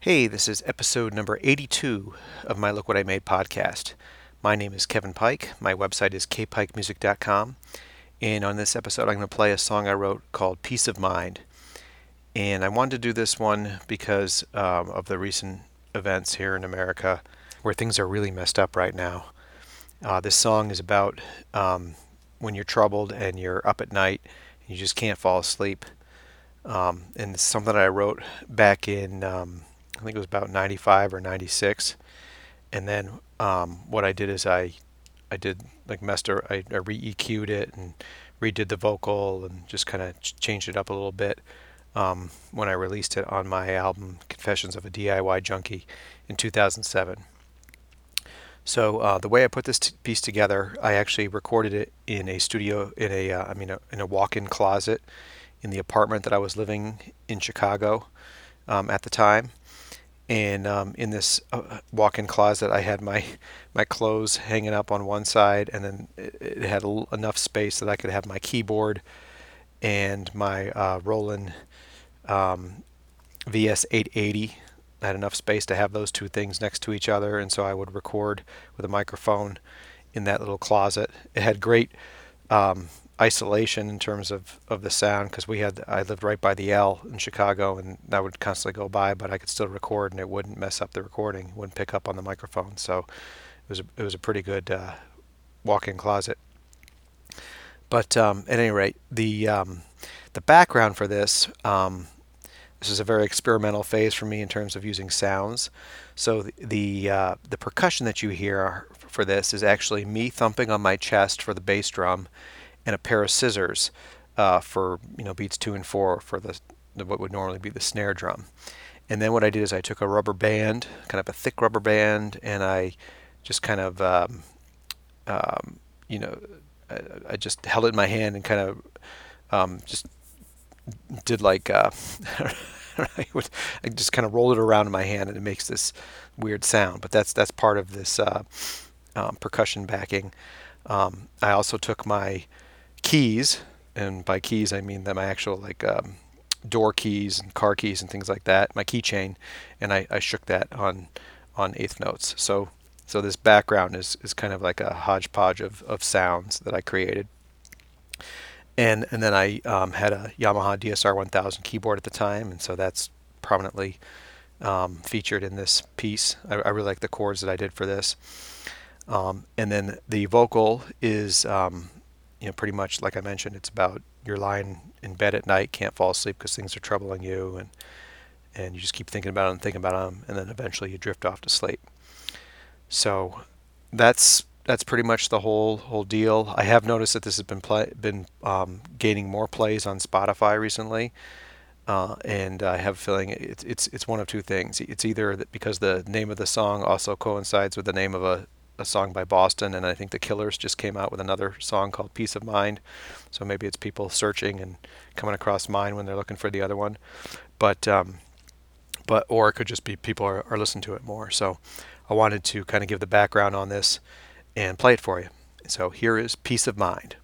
Hey, this is episode number 82 of my Look What I Made podcast. My name is Kevin Pike. My website is kpikemusic.com. And on this episode, I'm going to play a song I wrote called Peace of Mind. And I wanted to do this one because um, of the recent events here in America where things are really messed up right now. Uh, this song is about um, when you're troubled and you're up at night and you just can't fall asleep. Um, and it's something I wrote back in, um, I think it was about 95 or 96. And then um, what I did is I I did like messed I, I re EQ'd it and redid the vocal and just kind of ch- changed it up a little bit um, when I released it on my album Confessions of a DIY Junkie in 2007. So uh, the way I put this t- piece together, I actually recorded it in a studio in a uh, I mean a, in a walk-in closet in the apartment that I was living in Chicago um, at the time. And um, in this uh, walk-in closet i had my my clothes hanging up on one side and then it, it had l- enough space that i could have my keyboard and my uh, roland um, vs880 I had enough space to have those two things next to each other and so i would record with a microphone in that little closet it had great um, isolation in terms of, of the sound because we had I lived right by the L in Chicago and that would constantly go by, but I could still record and it wouldn't mess up the recording, wouldn't pick up on the microphone. So it was a, it was a pretty good uh, walk-in closet. But um, at any rate, the um, the background for this um, this is a very experimental phase for me in terms of using sounds. So the the, uh, the percussion that you hear for this is actually me thumping on my chest for the bass drum and a pair of scissors uh, for you know beats two and four for the, the, what would normally be the snare drum. And then what I did is I took a rubber band, kind of a thick rubber band, and I just kind of um, um, you know I, I, just held it in my hand and kind of um, just did like uh, I, would, I just kind of rolled it around in my hand and it makes this weird sound. But that's that's part of this uh, um, percussion backing. Um, I also took my keys, and by keys I mean that my actual like um, door keys and car keys and things like that, my keychain, and I, I shook that on on eighth notes. So so this background is, is kind of like a hodgepodge of, of sounds that I created. And and then I um, had a Yamaha DSR 1000 keyboard at the time, and so that's prominently um, featured in this piece. I, I, really like the chords that I did for this. Um, and then the vocal is um, you know, pretty much like I mentioned, it's about you're lying in bed at night, can't fall asleep because things are troubling you, and and you just keep thinking about them, thinking about them, and then eventually you drift off to sleep. So that's that's pretty much the whole whole deal. I have noticed that this has been play, been um, gaining more plays on Spotify recently, uh, and I have a feeling it's it's it's one of two things. It's either that because the name of the song also coincides with the name of a a song by Boston, and I think the Killers just came out with another song called "Peace of Mind." So maybe it's people searching and coming across mine when they're looking for the other one, but um, but or it could just be people are, are listening to it more. So I wanted to kind of give the background on this and play it for you. So here is "Peace of Mind."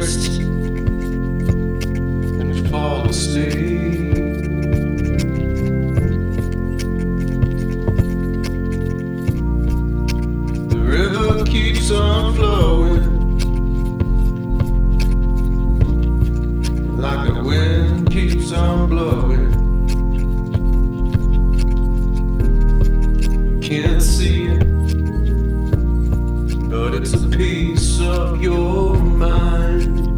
Worst and fall asleep. The river keeps on flowing like the wind keeps on blowing. Can't see it, but it's a piece of your mind.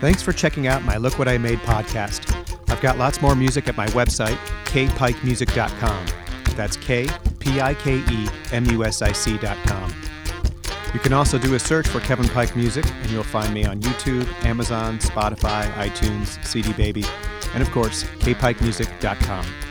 Thanks for checking out my Look What I Made podcast. I've got lots more music at my website, kpikemusic.com. That's K P I K E M U S I C dot com. You can also do a search for Kevin Pike Music, and you'll find me on YouTube, Amazon, Spotify, iTunes, CD Baby, and of course, kpikemusic.com.